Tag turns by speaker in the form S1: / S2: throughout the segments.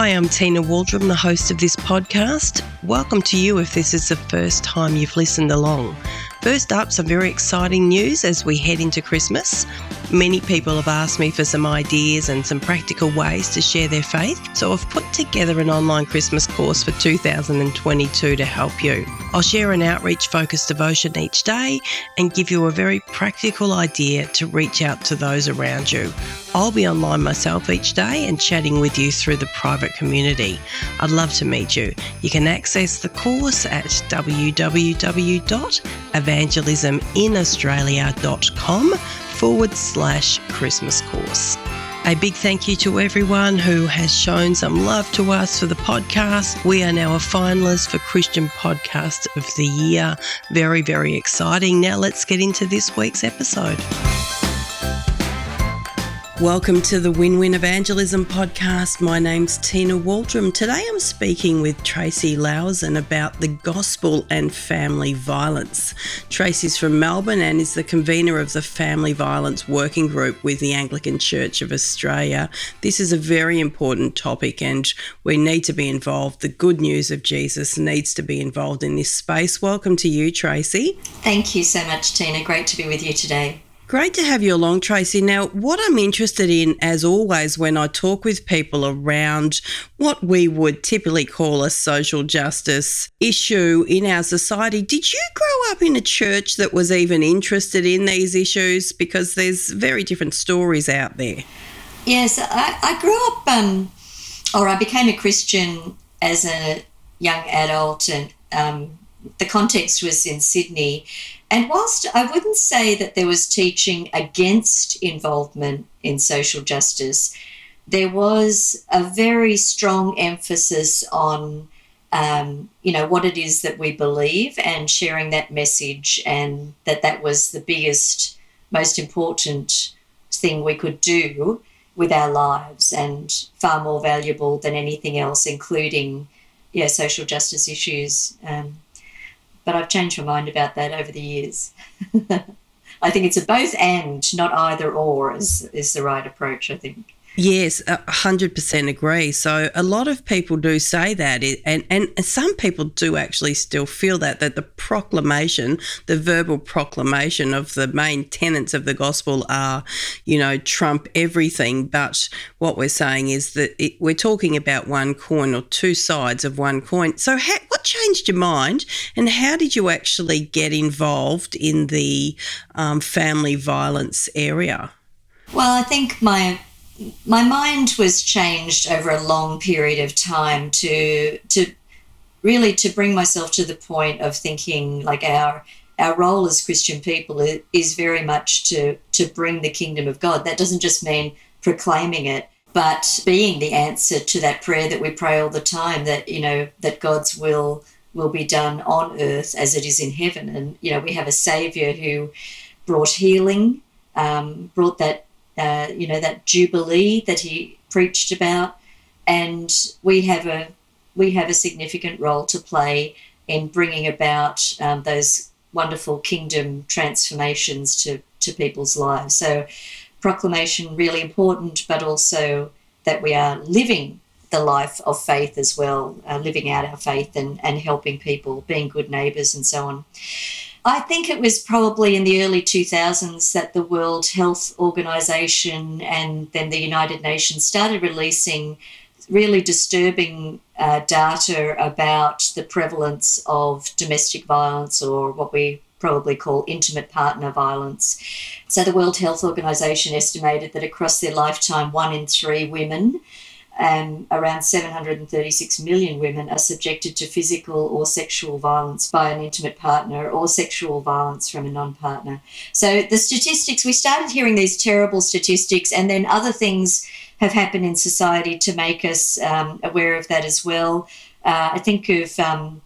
S1: Hi, I'm Tina Waldrom, the host of this podcast. Welcome to you if this is the first time you've listened along. First up, some very exciting news as we head into Christmas. Many people have asked me for some ideas and some practical ways to share their faith, so I've put together an online Christmas course for 2022 to help you. I'll share an outreach focused devotion each day and give you a very practical idea to reach out to those around you. I'll be online myself each day and chatting with you through the private community. I'd love to meet you. You can access the course at www.evangelisminaustralia.com forward slash Christmas course. A big thank you to everyone who has shown some love to us for the podcast. We are now a finalist for Christian Podcast of the Year. Very, very exciting. Now let's get into this week's episode. Welcome to the Win Win Evangelism podcast. My name's Tina Waldrom. Today I'm speaking with Tracy Lauersen about the gospel and family violence. Tracy's from Melbourne and is the convener of the Family Violence Working Group with the Anglican Church of Australia. This is a very important topic and we need to be involved. The good news of Jesus needs to be involved in this space. Welcome to you, Tracy.
S2: Thank you so much, Tina. Great to be with you today.
S1: Great to have you along, Tracy. Now, what I'm interested in, as always, when I talk with people around what we would typically call a social justice issue in our society, did you grow up in a church that was even interested in these issues? Because there's very different stories out there.
S2: Yes, I, I grew up, um, or I became a Christian as a young adult, and um, the context was in Sydney and whilst I wouldn't say that there was teaching against involvement in social justice, there was a very strong emphasis on, um, you know, what it is that we believe and sharing that message, and that that was the biggest, most important thing we could do with our lives, and far more valuable than anything else, including, yeah, social justice issues. Um, but I've changed my mind about that over the years. I think it's a both and, not either or, is, is the right approach, I think.
S1: Yes, hundred percent agree. So a lot of people do say that, and, and some people do actually still feel that that the proclamation, the verbal proclamation of the main tenets of the gospel are, you know, trump everything. But what we're saying is that it, we're talking about one coin or two sides of one coin. So what changed your mind, and how did you actually get involved in the um, family violence area?
S2: Well, I think my my mind was changed over a long period of time to to really to bring myself to the point of thinking like our our role as Christian people is very much to to bring the kingdom of God. That doesn't just mean proclaiming it, but being the answer to that prayer that we pray all the time that you know that God's will will be done on earth as it is in heaven. And you know we have a Savior who brought healing, um, brought that uh, you know, that jubilee that he preached about, and we have a we have a significant role to play in bringing about um, those wonderful kingdom transformations to to people's lives. So, proclamation really important, but also that we are living the life of faith as well, uh, living out our faith and, and helping people, being good neighbours, and so on. I think it was probably in the early 2000s that the World Health Organization and then the United Nations started releasing really disturbing uh, data about the prevalence of domestic violence or what we probably call intimate partner violence. So, the World Health Organization estimated that across their lifetime, one in three women and around 736 million women are subjected to physical or sexual violence by an intimate partner or sexual violence from a non partner. So, the statistics, we started hearing these terrible statistics, and then other things have happened in society to make us um, aware of that as well. Uh, I think of um,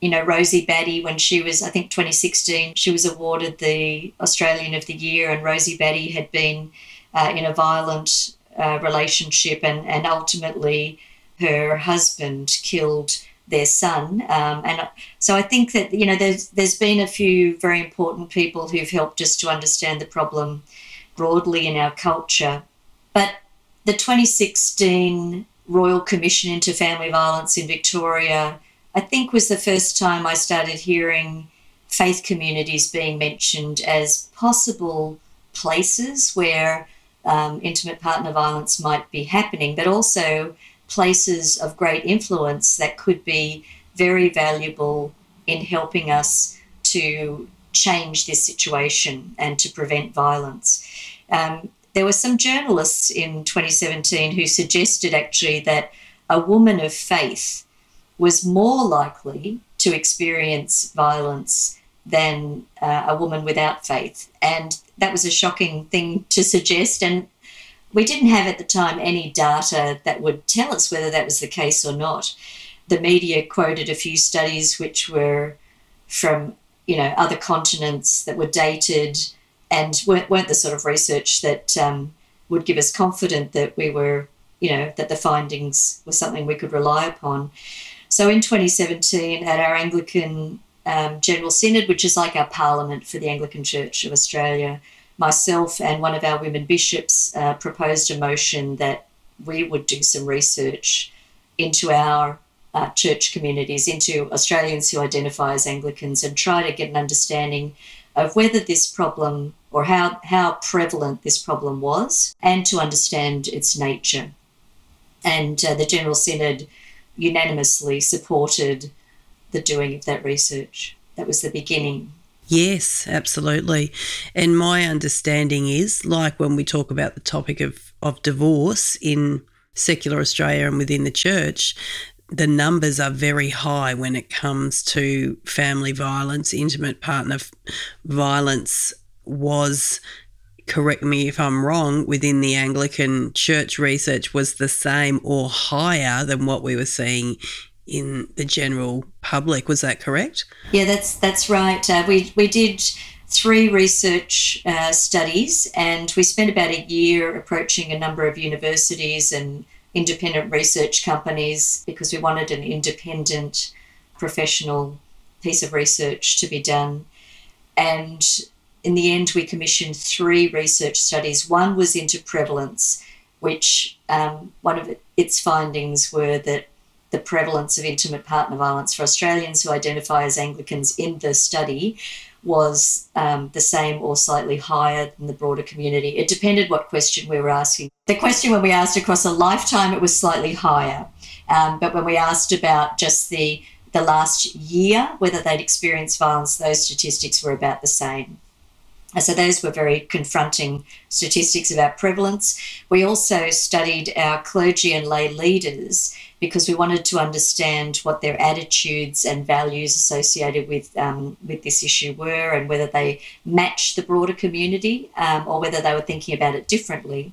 S2: you know, Rosie Batty, when she was, I think, 2016, she was awarded the Australian of the Year, and Rosie Batty had been uh, in a violent uh, relationship, and, and ultimately her husband killed their son. Um, and so I think that you know there's there's been a few very important people who've helped us to understand the problem broadly in our culture, but the 2016 Royal Commission into Family Violence in Victoria, I think was the first time I started hearing faith communities being mentioned as possible places where um, intimate partner violence might be happening, but also places of great influence that could be very valuable in helping us to change this situation and to prevent violence. Um, there were some journalists in 2017 who suggested actually that a woman of faith was more likely to experience violence than uh, a woman without faith. And that was a shocking thing to suggest. And we didn't have at the time any data that would tell us whether that was the case or not. The media quoted a few studies which were from you know other continents that were dated and weren't, weren't the sort of research that um, would give us confident that we were you know that the findings were something we could rely upon. So in 2017, at our Anglican um, General Synod, which is like our parliament for the Anglican Church of Australia, myself and one of our women bishops uh, proposed a motion that we would do some research into our uh, church communities, into Australians who identify as Anglicans, and try to get an understanding of whether this problem or how, how prevalent this problem was, and to understand its nature. And uh, the General Synod unanimously supported the doing of that research. That was the beginning.
S1: Yes, absolutely. And my understanding is like when we talk about the topic of, of divorce in secular Australia and within the church, the numbers are very high when it comes to family violence, intimate partner violence was correct me if I'm wrong, within the Anglican church research was the same or higher than what we were seeing in the general public. Was that correct?
S2: Yeah, that's that's right. Uh, we we did three research uh, studies, and we spent about a year approaching a number of universities and independent research companies because we wanted an independent professional piece of research to be done. And in the end, we commissioned three research studies. One was into prevalence, which um, one of its findings were that the prevalence of intimate partner violence for Australians who identify as Anglicans in the study was um, the same or slightly higher than the broader community. It depended what question we were asking. The question when we asked across a lifetime, it was slightly higher. Um, but when we asked about just the the last year, whether they'd experienced violence, those statistics were about the same. So those were very confronting statistics about prevalence. We also studied our clergy and lay leaders because we wanted to understand what their attitudes and values associated with um, with this issue were, and whether they matched the broader community um, or whether they were thinking about it differently.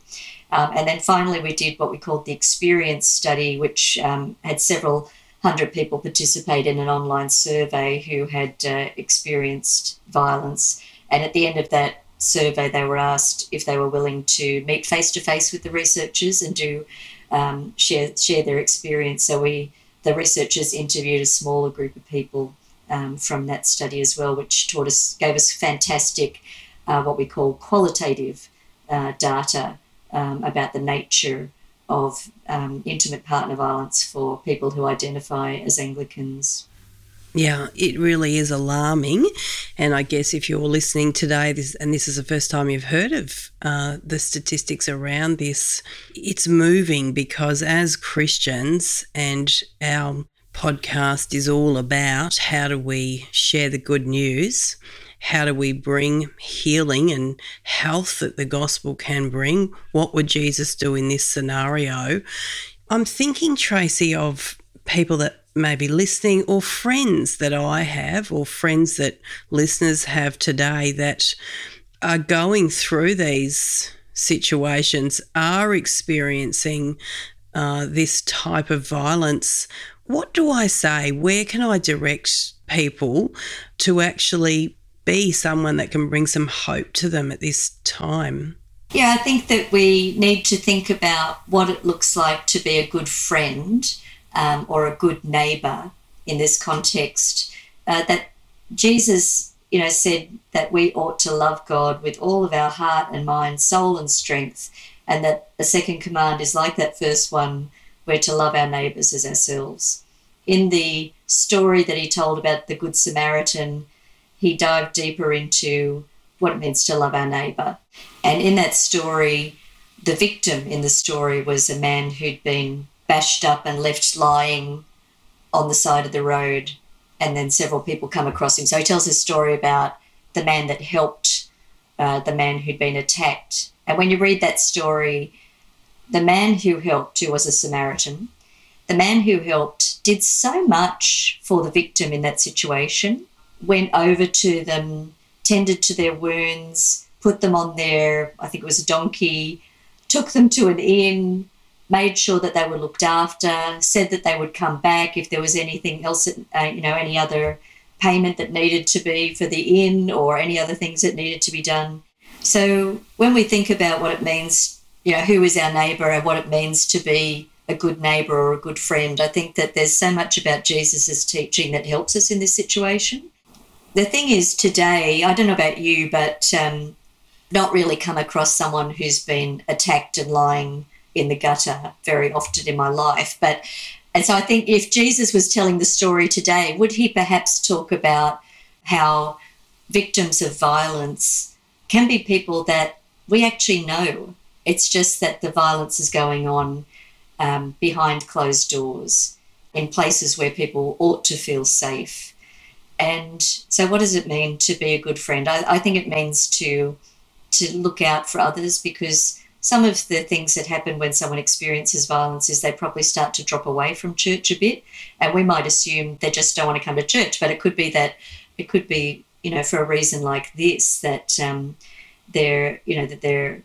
S2: Um, and then finally, we did what we called the experience study, which um, had several hundred people participate in an online survey who had uh, experienced violence and at the end of that survey, they were asked if they were willing to meet face to face with the researchers and do um, share share their experience. So we the researchers interviewed a smaller group of people um, from that study as well, which taught us gave us fantastic uh, what we call qualitative uh, data um, about the nature of um, intimate partner violence for people who identify as Anglicans.
S1: Yeah, it really is alarming. And I guess if you're listening today, this, and this is the first time you've heard of uh, the statistics around this, it's moving because as Christians, and our podcast is all about how do we share the good news, how do we bring healing and health that the gospel can bring? What would Jesus do in this scenario? I'm thinking, Tracy, of people that maybe listening or friends that I have or friends that listeners have today that are going through these situations, are experiencing uh, this type of violence. What do I say? Where can I direct people to actually be someone that can bring some hope to them at this time?
S2: Yeah, I think that we need to think about what it looks like to be a good friend um, or a good neighbor in this context. Uh, that Jesus, you know, said that we ought to love God with all of our heart and mind, soul and strength, and that the second command is like that first one, we're to love our neighbours as ourselves. In the story that he told about the Good Samaritan, he dived deeper into what it means to love our neighbour. And in that story, the victim in the story was a man who'd been bashed up and left lying on the side of the road. And then several people come across him. So he tells his story about the man that helped uh, the man who'd been attacked. And when you read that story, the man who helped, who was a Samaritan, the man who helped did so much for the victim in that situation, went over to them, tended to their wounds, put them on their, I think it was a donkey, took them to an inn, made sure that they were looked after, said that they would come back if there was anything else, uh, you know, any other payment that needed to be for the inn or any other things that needed to be done. So when we think about what it means, you know, who is our neighbour and what it means to be a good neighbour or a good friend, I think that there's so much about Jesus' teaching that helps us in this situation. The thing is, today, I don't know about you, but um, not really come across someone who's been attacked and lying in the gutter very often in my life. But and so I think if Jesus was telling the story today, would he perhaps talk about how victims of violence can be people that we actually know? It's just that the violence is going on um, behind closed doors in places where people ought to feel safe. And so, what does it mean to be a good friend? I, I think it means to to look out for others because some of the things that happen when someone experiences violence is they probably start to drop away from church a bit. And we might assume they just don't want to come to church but it could be that it could be you know for a reason like this that um, they're you know that they're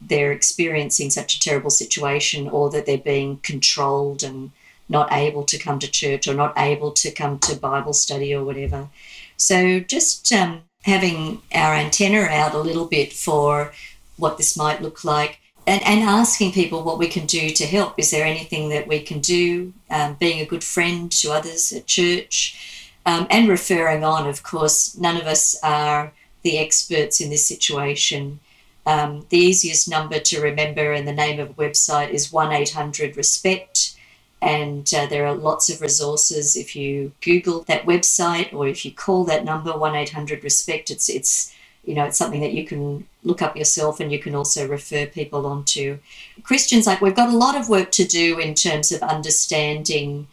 S2: they're experiencing such a terrible situation or that they're being controlled and not able to come to church or not able to come to bible study or whatever. So just um, having our antenna out a little bit for what this might look like and, and asking people what we can do to help. Is there anything that we can do? Um, being a good friend to others at church um, and referring on, of course. None of us are the experts in this situation. Um, the easiest number to remember and the name of a website is 1 800 RESPECT. And uh, there are lots of resources. If you Google that website or if you call that number, 1 800 RESPECT, it's, it's you know, it's something that you can look up yourself and you can also refer people on to Christians, like, we've got a lot of work to do in terms of understanding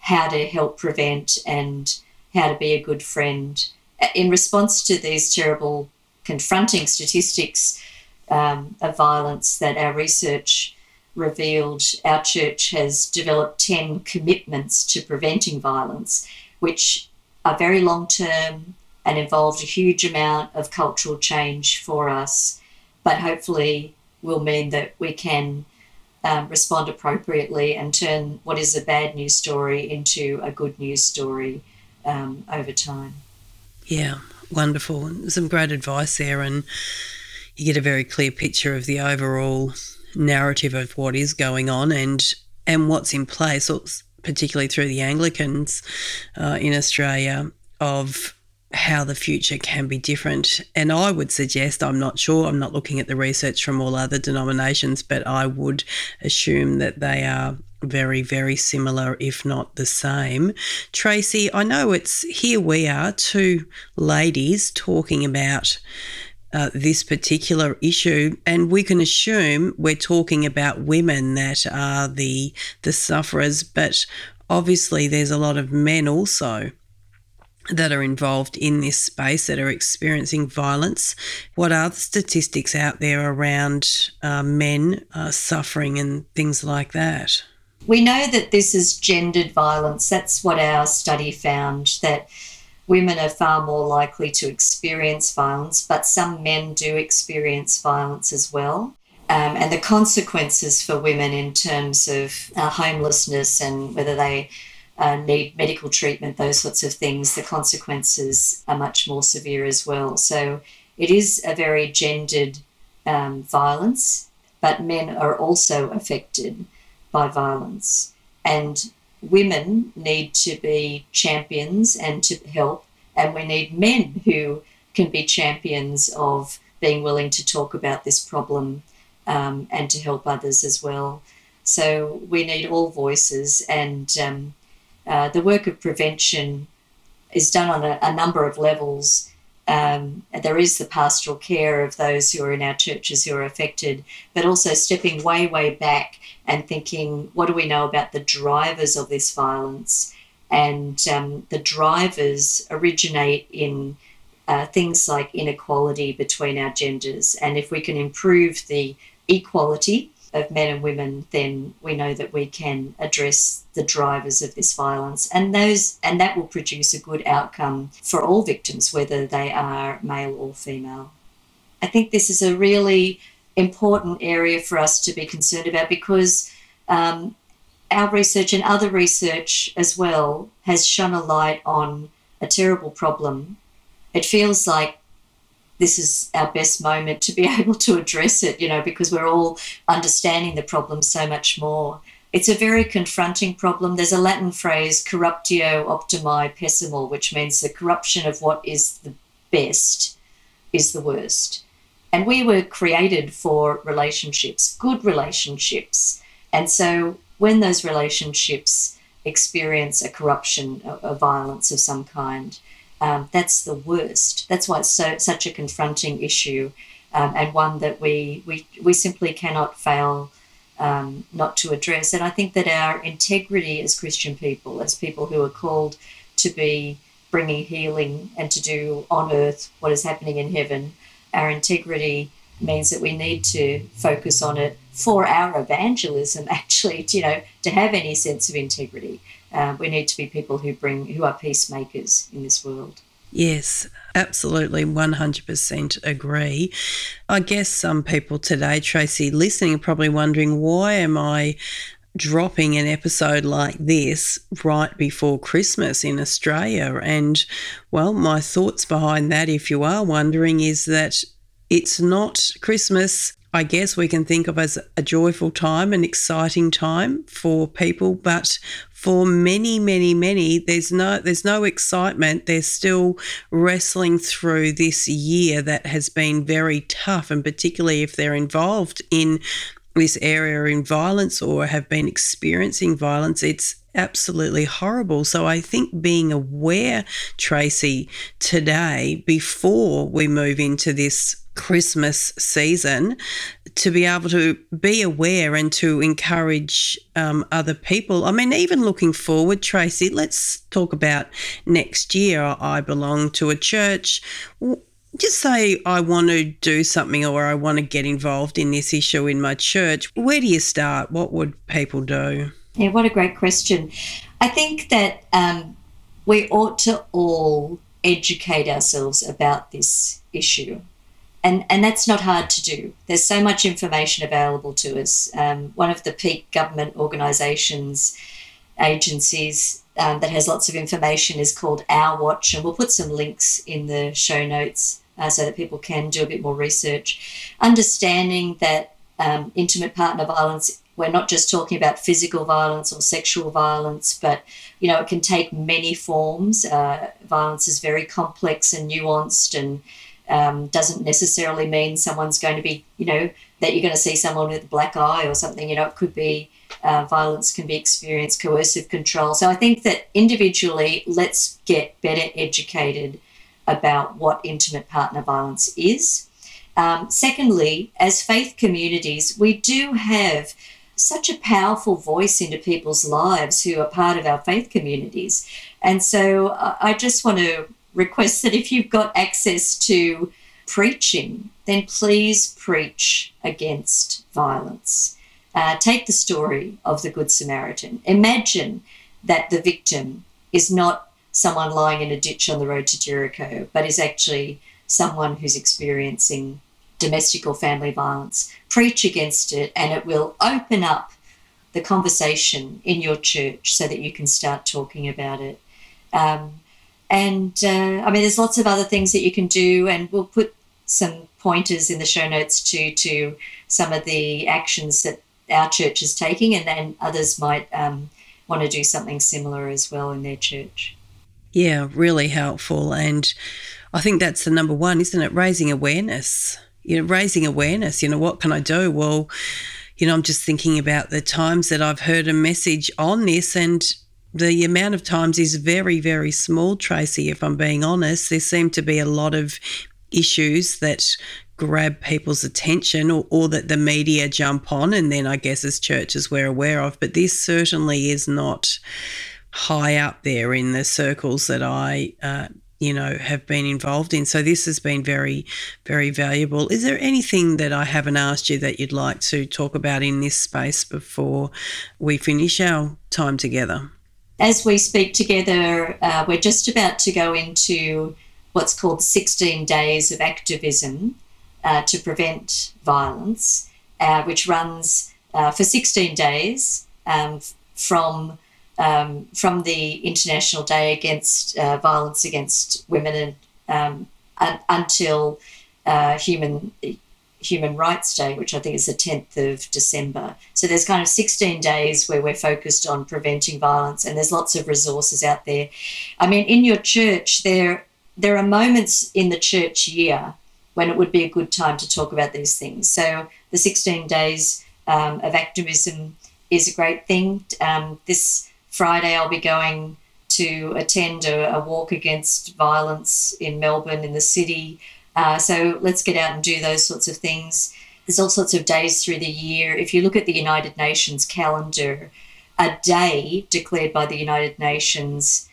S2: how to help prevent and how to be a good friend. In response to these terrible confronting statistics um, of violence that our research revealed, our church has developed 10 commitments to preventing violence, which are very long term and involved a huge amount of cultural change for us, but hopefully will mean that we can um, respond appropriately and turn what is a bad news story into a good news story um, over time.
S1: Yeah, wonderful. Some great advice there, and you get a very clear picture of the overall narrative of what is going on and and what's in place, particularly through the Anglicans uh, in Australia, of how the future can be different. And I would suggest, I'm not sure, I'm not looking at the research from all other denominations, but I would assume that they are very, very similar, if not the same. Tracy, I know it's here we are, two ladies talking about. Uh, this particular issue, and we can assume we're talking about women that are the the sufferers, but obviously there's a lot of men also that are involved in this space that are experiencing violence. What are the statistics out there around uh, men uh, suffering and things like that?
S2: We know that this is gendered violence. That's what our study found that women are far more likely to experience violence, but some men do experience violence as well. Um, and the consequences for women in terms of uh, homelessness and whether they uh, need medical treatment, those sorts of things, the consequences are much more severe as well. So it is a very gendered um, violence, but men are also affected by violence. And women need to be champions and to help, and we need men who can be champions of being willing to talk about this problem um, and to help others as well. So we need all voices, and um, uh, the work of prevention is done on a, a number of levels. Um, there is the pastoral care of those who are in our churches who are affected, but also stepping way, way back and thinking, what do we know about the drivers of this violence? And um, the drivers originate in uh, things like inequality between our genders. And if we can improve the equality of men and women, then we know that we can address the drivers of this violence, and those and that will produce a good outcome for all victims, whether they are male or female. I think this is a really important area for us to be concerned about because um, our research and other research as well has shone a light on a terrible problem. It feels like this is our best moment to be able to address it, you know, because we're all understanding the problem so much more. It's a very confronting problem. There's a Latin phrase, corruptio optimi pessima, which means the corruption of what is the best is the worst. And we were created for relationships, good relationships. And so when those relationships experience a corruption, a, a violence of some kind, um, that's the worst. That's why it's so such a confronting issue, um, and one that we we we simply cannot fail um, not to address. And I think that our integrity as Christian people, as people who are called to be bringing healing and to do on earth what is happening in heaven, our integrity means that we need to focus on it for our evangelism. Actually, to, you know, to have any sense of integrity. Uh, we need to be people who bring who are peacemakers in this world.
S1: Yes, absolutely, 100% agree. I guess some people today, Tracy, listening, are probably wondering why am I dropping an episode like this right before Christmas in Australia? And well, my thoughts behind that, if you are wondering, is that it's not Christmas I guess we can think of as a joyful time, an exciting time for people, but for many, many, many, there's no there's no excitement. They're still wrestling through this year that has been very tough, and particularly if they're involved in this area in violence or have been experiencing violence, it's absolutely horrible. So I think being aware, Tracy, today, before we move into this Christmas season to be able to be aware and to encourage um, other people. I mean, even looking forward, Tracy, let's talk about next year. I belong to a church. Just say I want to do something or I want to get involved in this issue in my church. Where do you start? What would people do?
S2: Yeah, what a great question. I think that um, we ought to all educate ourselves about this issue and and that's not hard to do. There's so much information available to us. Um, one of the peak government organisations, agencies um, that has lots of information is called Our Watch, and we'll put some links in the show notes uh, so that people can do a bit more research. Understanding that um, intimate partner violence. We're not just talking about physical violence or sexual violence, but you know it can take many forms. Uh, violence is very complex and nuanced, and um, doesn't necessarily mean someone's going to be, you know, that you're going to see someone with a black eye or something. You know, it could be uh, violence can be experienced, coercive control. So I think that individually, let's get better educated about what intimate partner violence is. Um, secondly, as faith communities, we do have such a powerful voice into people's lives who are part of our faith communities. And so uh, I just want to request that if you've got access to preaching, then please preach against violence. Uh, take the story of the Good Samaritan. Imagine that the victim is not someone lying in a ditch on the road to Jericho, but is actually someone who's experiencing domestic or family violence. Preach against it, and it will open up the conversation in your church so that you can start talking about it. Um, and uh, I mean, there's lots of other things that you can do, and we'll put some pointers in the show notes to to some of the actions that our church is taking, and then others might um, want to do something similar as well in their church.
S1: Yeah, really helpful, and I think that's the number one, isn't it? Raising awareness. You know, raising awareness. You know, what can I do? Well you know, I'm just thinking about the times that I've heard a message on this and the amount of times is very, very small, Tracy, if I'm being honest. There seem to be a lot of issues that grab people's attention or, or that the media jump on. And then I guess as churches we're aware of, but this certainly is not high up there in the circles that I uh, you know, have been involved in. So this has been very, very valuable. Is there anything that I haven't asked you that you'd like to talk about in this space before we finish our time together?
S2: As we speak together, uh, we're just about to go into what's called 16 days of activism uh, to prevent violence, uh, which runs uh, for 16 days um, from um, from the International Day against uh, Violence Against Women and um, un- until uh, Human Human Rights Day, which I think is the 10th of December. So there's kind of 16 days where we're focused on preventing violence, and there's lots of resources out there. I mean, in your church, there there are moments in the church year when it would be a good time to talk about these things. So the 16 days um, of activism is a great thing. Um, this Friday, I'll be going to attend a, a walk against violence in Melbourne, in the city. Uh, so let's get out and do those sorts of things. There's all sorts of days through the year. If you look at the United Nations calendar, a day declared by the United Nations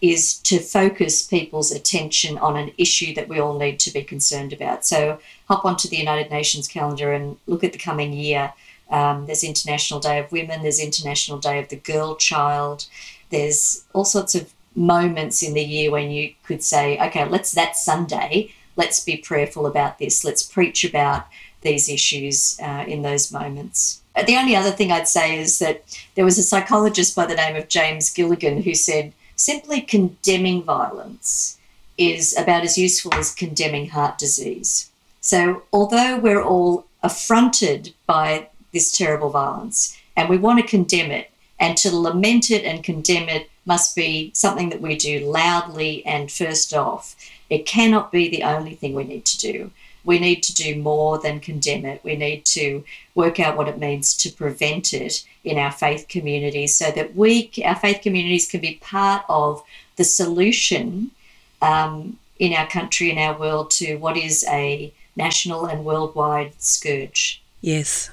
S2: is to focus people's attention on an issue that we all need to be concerned about. So hop onto the United Nations calendar and look at the coming year um, there's International Day of Women, there's International Day of the Girl Child. There's all sorts of moments in the year when you could say, okay, let's that Sunday, let's be prayerful about this, let's preach about these issues uh, in those moments. Uh, the only other thing I'd say is that there was a psychologist by the name of James Gilligan who said simply condemning violence is about as useful as condemning heart disease. So, although we're all affronted by this terrible violence. And we want to condemn it. And to lament it and condemn it must be something that we do loudly and first off. It cannot be the only thing we need to do. We need to do more than condemn it. We need to work out what it means to prevent it in our faith communities so that we, our faith communities, can be part of the solution um, in our country, in our world, to what is a national and worldwide scourge.
S1: Yes,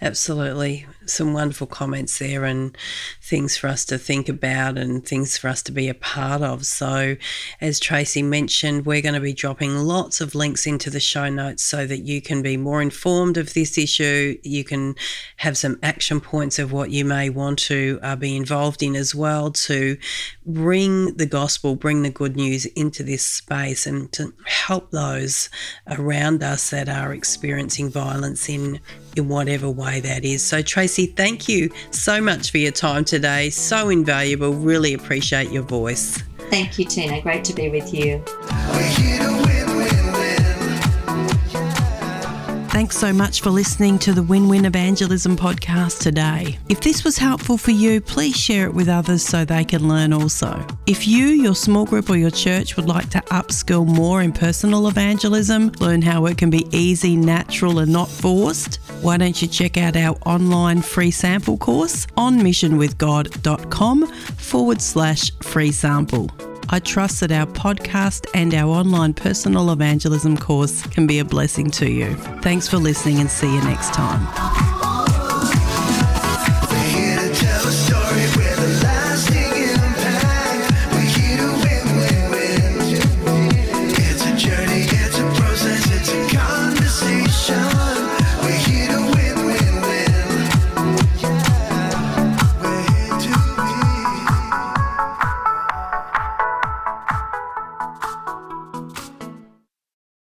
S1: absolutely some wonderful comments there and things for us to think about and things for us to be a part of. So, as Tracy mentioned, we're going to be dropping lots of links into the show notes so that you can be more informed of this issue. You can have some action points of what you may want to uh, be involved in as well to bring the gospel, bring the good news into this space and to help those around us that are experiencing violence in in whatever way that is. So Tracy, thank you so much for your time today. So invaluable. Really appreciate your voice.
S2: Thank you, Tina. Great to be with you.
S1: Thanks so much for listening to the Win Win Evangelism podcast today. If this was helpful for you, please share it with others so they can learn also. If you, your small group, or your church would like to upskill more in personal evangelism, learn how it can be easy, natural, and not forced, why don't you check out our online free sample course on missionwithgod.com forward slash free sample. I trust that our podcast and our online personal evangelism course can be a blessing to you. Thanks for listening and see you next time.